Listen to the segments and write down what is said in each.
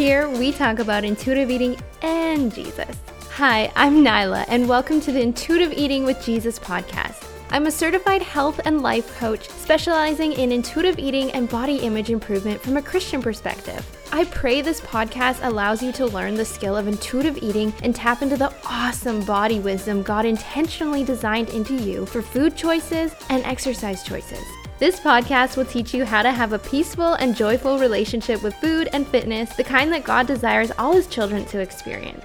Here we talk about intuitive eating and Jesus. Hi, I'm Nyla, and welcome to the Intuitive Eating with Jesus podcast. I'm a certified health and life coach specializing in intuitive eating and body image improvement from a Christian perspective. I pray this podcast allows you to learn the skill of intuitive eating and tap into the awesome body wisdom God intentionally designed into you for food choices and exercise choices. This podcast will teach you how to have a peaceful and joyful relationship with food and fitness, the kind that God desires all His children to experience.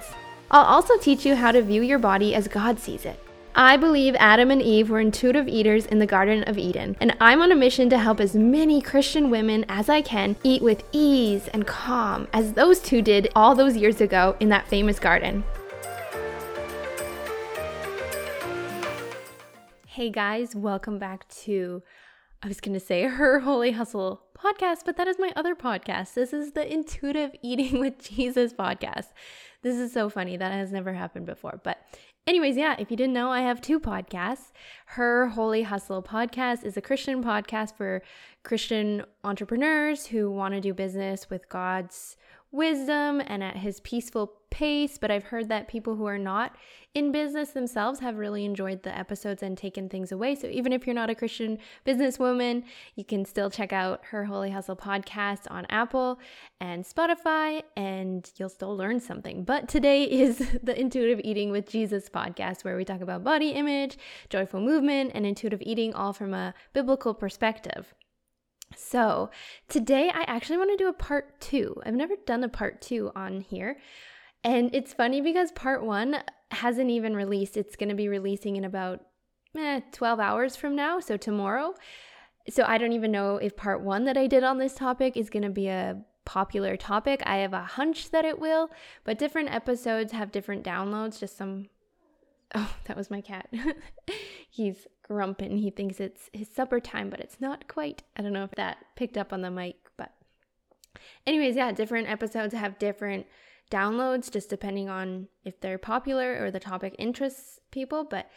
I'll also teach you how to view your body as God sees it. I believe Adam and Eve were intuitive eaters in the Garden of Eden, and I'm on a mission to help as many Christian women as I can eat with ease and calm as those two did all those years ago in that famous garden. Hey guys, welcome back to I was going to say her Holy Hustle podcast, but that is my other podcast. This is the Intuitive Eating with Jesus podcast. This is so funny. That has never happened before. But, anyways, yeah, if you didn't know, I have two podcasts. Her Holy Hustle podcast is a Christian podcast for Christian entrepreneurs who want to do business with God's wisdom and at his peaceful pace. But I've heard that people who are not in business themselves have really enjoyed the episodes and taken things away. So even if you're not a Christian businesswoman, you can still check out her Holy Hustle podcast on Apple and Spotify, and you'll still learn something. But today is the Intuitive Eating with Jesus podcast, where we talk about body image, joyful movement, and intuitive eating, all from a biblical perspective. So, today I actually want to do a part two. I've never done a part two on here. And it's funny because part one hasn't even released. It's going to be releasing in about eh, 12 hours from now, so tomorrow. So, I don't even know if part one that I did on this topic is going to be a popular topic. I have a hunch that it will, but different episodes have different downloads, just some Oh, that was my cat. He's grumping. He thinks it's his supper time, but it's not quite. I don't know if that picked up on the mic, anyways, yeah, different episodes have different downloads just depending on if they're popular or the topic interests people. But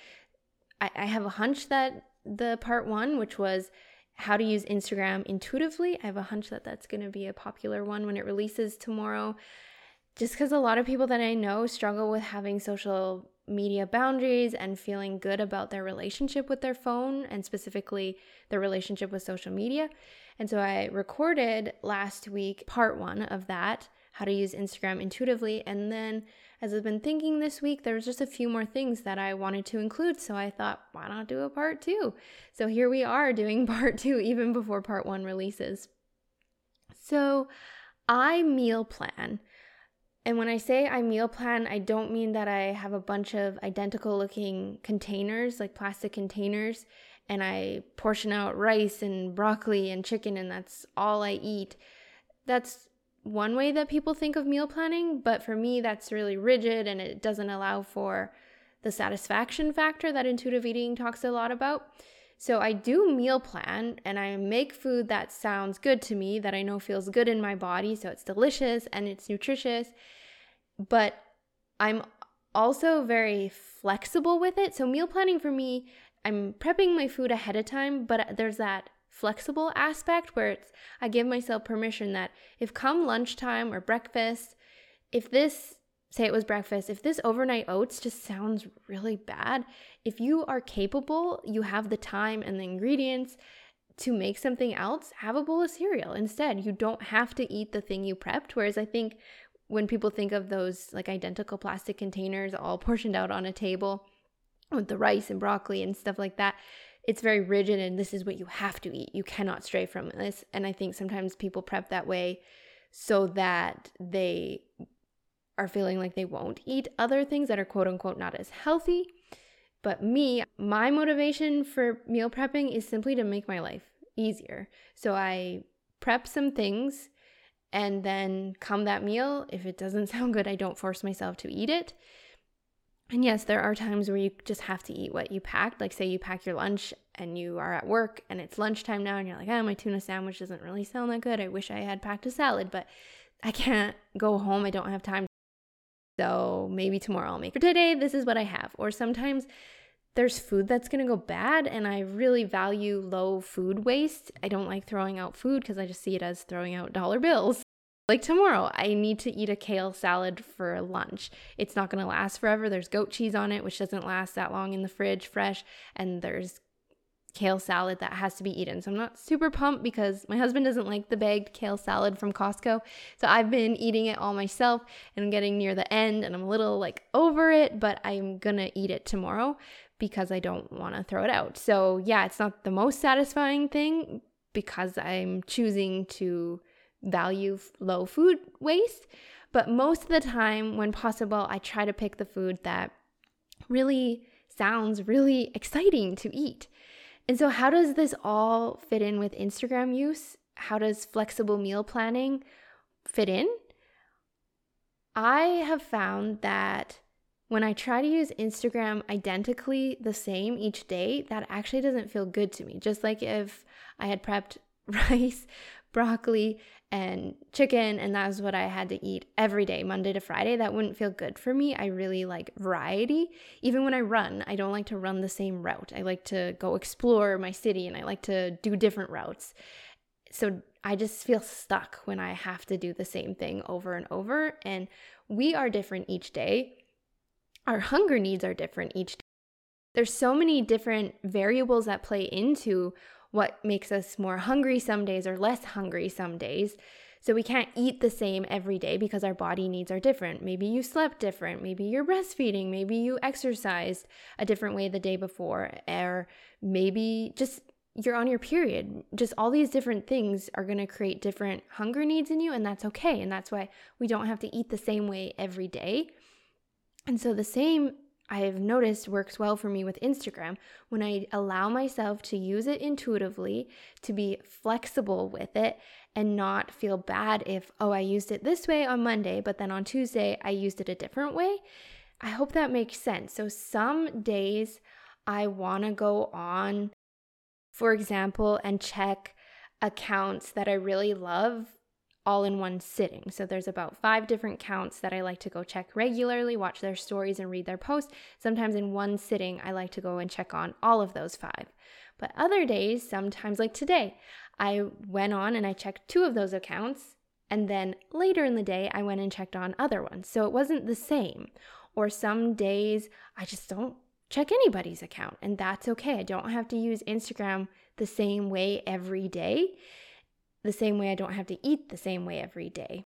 I, I have a hunch that the part one, which was how to use Instagram intuitively, I have a hunch that that's going to be a popular one when it releases tomorrow. Just because a lot of people that I know struggle with having social media boundaries and feeling good about their relationship with their phone and specifically their relationship with social media. And so I recorded last week part one of that, how to use Instagram intuitively. And then as I've been thinking this week, there was just a few more things that I wanted to include. So I thought, why not do a part two? So here we are doing part two, even before part one releases. So I meal plan. And when I say I meal plan, I don't mean that I have a bunch of identical looking containers, like plastic containers, and I portion out rice and broccoli and chicken, and that's all I eat. That's one way that people think of meal planning, but for me, that's really rigid and it doesn't allow for the satisfaction factor that intuitive eating talks a lot about. So I do meal plan and I make food that sounds good to me, that I know feels good in my body. So it's delicious and it's nutritious but I'm also very flexible with it. So, meal planning for me, I'm prepping my food ahead of time, but there's that flexible aspect where it's I give myself permission that if come lunchtime or breakfast, if this say it was breakfast, if this overnight oats just sounds really bad, if you are capable, you have the time and the ingredients to make something else, have a bowl of cereal instead. You don't have to eat the thing you prepped. Whereas I think when people think of those like identical plastic containers all portioned out on a table with the rice and broccoli and stuff like that, it's very rigid and this is what you have to eat. You cannot stray from this. And I think sometimes people prep that way so that they are feeling like they won't eat other things that are quote unquote not as healthy. But me, my motivation for meal prepping is simply to make my life easier. So I prep some things and then come that meal, if it doesn't sound good, I don't force myself to eat it. And yes, there are times where you just have to eat what you packed. Like, say you pack your lunch and you are at work and it's lunchtime now, and you're like, oh, my tuna sandwich doesn't really sound that good. I wish I had packed a salad, but I can't go home. I don't have time. So maybe tomorrow I'll make. For today, this is what I have. Or sometimes there's food that's going to go bad, and I really value low food waste. I don't like throwing out food because I just see it as throwing out dollar bills. Like tomorrow, I need to eat a kale salad for lunch. It's not going to last forever. There's goat cheese on it, which doesn't last that long in the fridge fresh, and there's kale salad that has to be eaten. So I'm not super pumped because my husband doesn't like the bagged kale salad from Costco. So I've been eating it all myself and I'm getting near the end and I'm a little like over it, but I'm to eat it tomorrow because I don't want to throw it out. So yeah, it's not the most satisfying thing because I'm choosing to value low food waste. But most of the time, when possible, I try to pick the food that really sounds really exciting to eat. And so, how does this all fit in with Instagram use? How does flexible meal planning fit in? I have found that when I try to use Instagram identically the same each day, that actually doesn't feel good to me. Just like if I had prepped rice, broccoli, and chicken, and that was what I had to eat every day, Monday to Friday. That wouldn't feel good for me. I really like variety. Even when I run, I don't like to run the same route. I like to go explore my city and I like to do different routes. So I just feel stuck when I have to do the same thing over and over. And we are different each day. Our hunger needs are different each day. There's so many different variables that play into what makes us more hungry some days or less hungry some days. So we can't eat the same every day because our body needs are different. Maybe you slept different, maybe you're breastfeeding, maybe you exercised a different way the day before, or maybe just you're on your period. Just all these different things are going to create different hunger needs in you, and that's okay. And that's why we don't have to eat the same way every day. And so the same I have noticed works well for me with Instagram when I allow myself to use it intuitively, to be flexible with it, and not feel bad if, oh, I used it this way on Monday, but then on Tuesday I used it a different way. I hope that makes sense. So some days I want to go on, for example, and check accounts that I really love all in one sitting. So there's about five different counts that I like to go check regularly, watch their stories and read their posts. Sometimes in one sitting, I like to go and check on all of those five. But other days, sometimes like today, I went on and I checked two of those accounts. And then later in the day, I went and checked on other ones. So it wasn't the same. Or some days, I just don't check anybody's account. And that's okay. I don't have to use Instagram the same way every day the same way I don't have to eat the same way every day.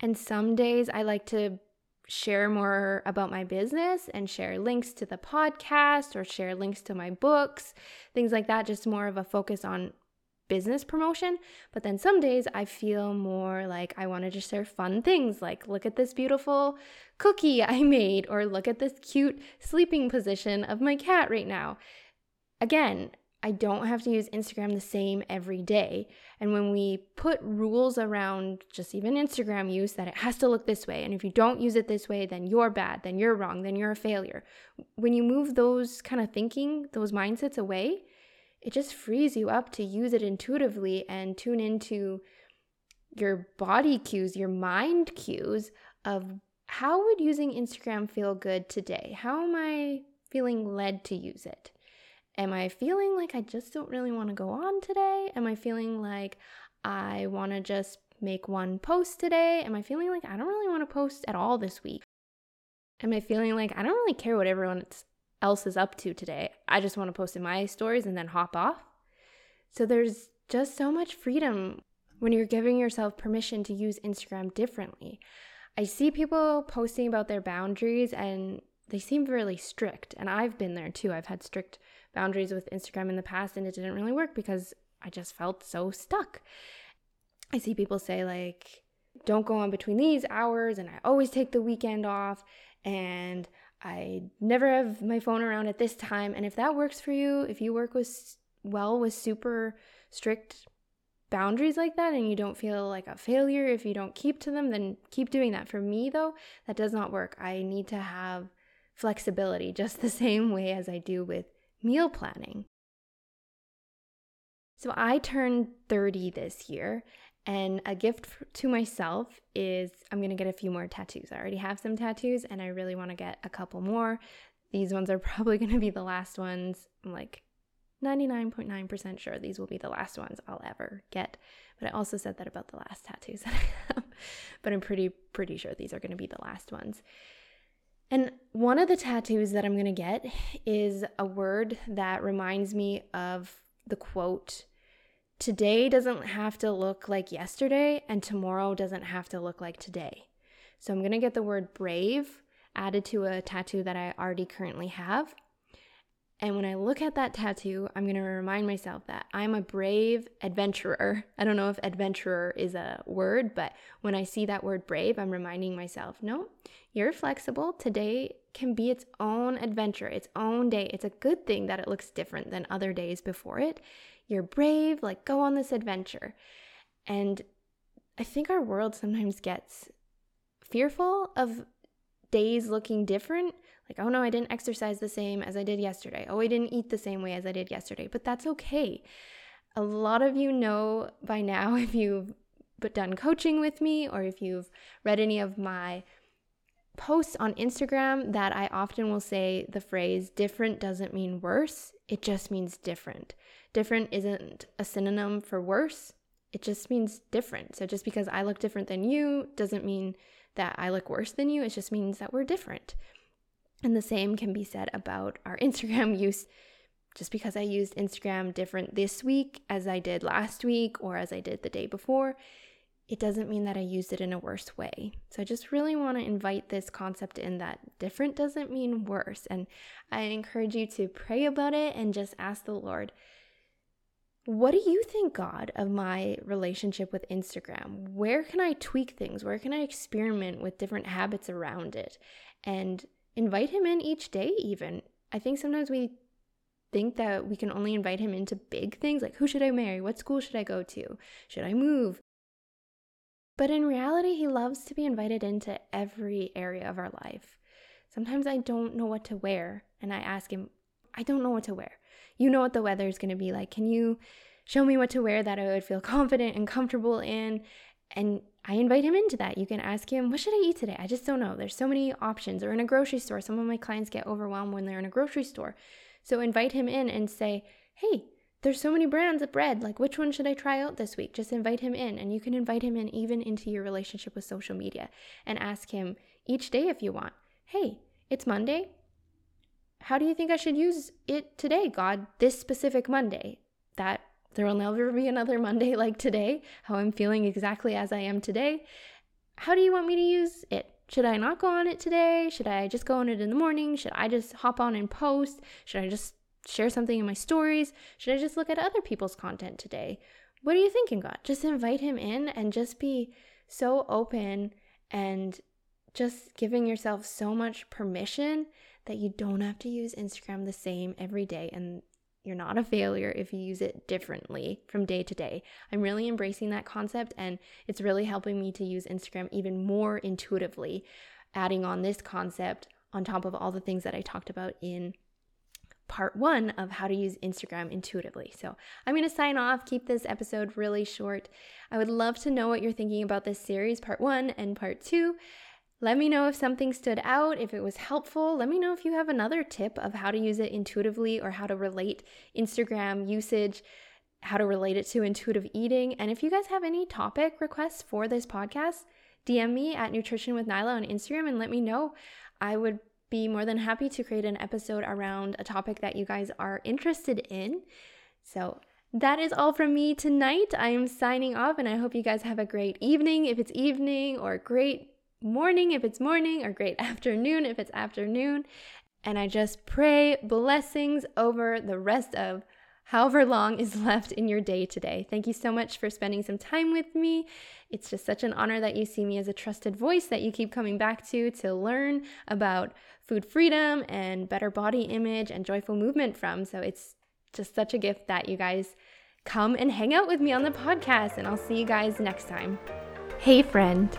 And some days I like to share more about my business and share links to the podcast or share links to my books, things like that, just more of a focus on business promotion. But then some days I feel more like I want to just share fun things like, look at this beautiful cookie I made, or look at this cute sleeping position of my cat right now. Again, I don't have to use Instagram the same every day. And when we put rules around just even Instagram use that it has to look this way, and if you don't use it this way, then you're bad, then you're wrong, then you're a failure. When you move those kind of thinking, those mindsets away, it just frees you up to use it intuitively and tune into your body cues, your mind cues of how would using Instagram feel good today? How am I feeling led to use it? Am I feeling like I just don't really want to go on today? Am I feeling like I want to just make one post today? Am I feeling like I don't really want to post at all this week? Am I feeling like I don't really care what everyone else is up to today? I just want to post in my stories and then hop off. So there's just so much freedom when you're giving yourself permission to use Instagram differently. I see people posting about their boundaries and they seem really strict. And I've been there too. I've had strict boundaries with Instagram in the past and it didn't really work because I just felt so stuck. I see people say, like, don't go on between these hours, and I always take the weekend off, and I never have my phone around at this time. And if that works for you, if you work with well with super strict boundaries like that and you don't feel like a failure if you don't keep to them, then keep doing that. For me, though, that does not work. I need to have flexibility just the same way as I do with meal planning. So I turned 30 this year, and a gift to myself is I'm to get a few more tattoos. I already have some tattoos, and I really want to get a couple more. These ones are probably to be the last ones. I'm like 99.9% sure these will be the last ones I'll ever get. But I also said that about the last tattoos that I have. but I'm pretty, pretty sure these are to be the last ones. And one of the tattoos that I'm going to get is a word that reminds me of the quote Today doesn't have to look like yesterday, and tomorrow doesn't have to look like today. So I'm going to get the word brave added to a tattoo that I already currently have. And when I look at that tattoo, I'm going to remind myself that I'm a brave adventurer. I don't know if adventurer is a word, but when I see that word brave, I'm reminding myself, no, you're flexible. Today can be its own adventure, its own day. It's a good thing that it looks different than other days before it. You're brave, like go on this adventure. And I think our world sometimes gets fearful of days looking different like, oh no, I didn't exercise the same as I did yesterday. Oh, I didn't eat the same way as I did yesterday. But that's okay. A lot of you know by now if you've done coaching with me or if you've read any of my posts on Instagram that I often will say the phrase different doesn't mean worse, it just means different. Different isn't a synonym for worse, it just means different. So just because I look different than you doesn't mean that I look worse than you, it just means that we're different. And the same can be said about our Instagram use. Just because I used Instagram different this week as I did last week or as I did the day before, it doesn't mean that I used it in a worse way. So I just really want to invite this concept in that different doesn't mean worse. And I encourage you to pray about it and just ask the Lord, what do you think, God, of my relationship with Instagram? Where can I tweak things? Where can I experiment with different habits around it? And invite him in each day, even. I think sometimes we think that we can only invite him into big things like who should I marry? What school should I go to? Should I move? But in reality, he loves to be invited into every area of our life. Sometimes I don't know what to wear, and I ask him, I don't know what to wear. You know what the weather is going to be like. Can you show me what to wear that I would feel confident and comfortable in? And I invite him into that. You can ask him, What should I eat today? I just don't know. There's so many options. Or in a grocery store, some of my clients get overwhelmed when they're in a grocery store. So invite him in and say, Hey, there's so many brands of bread. Like, which one should I try out this week? Just invite him in. And you can invite him in even into your relationship with social media and ask him each day if you want, Hey, it's Monday. How do you think I should use it today, God, this specific Monday? That there will never be another Monday like today, how I'm feeling exactly as I am today. How do you want me to use it? Should I not go on it today? Should I just go on it in the morning? Should I just hop on and post? Should I just share something in my stories? Should I just look at other people's content today? What are you thinking, God? Just invite him in and just be so open and just giving yourself so much permission that you don't have to use Instagram the same every day and you're not a failure if you use it differently from day to day. I'm really embracing that concept and it's really helping me to use Instagram even more intuitively, adding on this concept on top of all the things that I talked about in part one of how to use Instagram intuitively. So I'm going to sign off, keep this episode really short. I would love to know what you're thinking about this series, part one and part two. Let me know if something stood out, if it was helpful. Let me know if you have another tip of how to use it intuitively or how to relate Instagram usage, how to relate it to intuitive eating. And if you guys have any topic requests for this podcast, DM me at Nutrition with Nyla on Instagram and let me know. I would be more than happy to create an episode around a topic that you guys are interested in. So, that is all from me tonight. I am signing off and I hope you guys have a great evening if it's evening or great morning if it's morning, or great afternoon if it's afternoon. And I just pray blessings over the rest of however long is left in your day today. Thank you so much for spending some time with me. It's just such an honor that you see me as a trusted voice that you keep coming back to to learn about food freedom and better body image and joyful movement from. So it's just such a gift that you guys come and hang out with me on the podcast, and I'll see you guys next time. Hey, friend.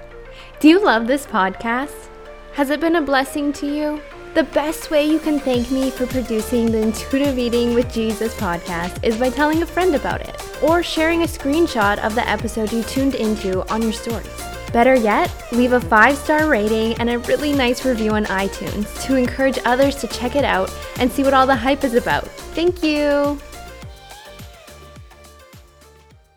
Do you love this podcast? Has it been a blessing to you? The best way you can thank me for producing the Intuitive Eating with Jesus podcast is by telling a friend about it or sharing a screenshot of the episode you tuned into on your stories. Better yet, leave a five star rating and a really nice review on iTunes to encourage others to check it out and see what all the hype is about. Thank you!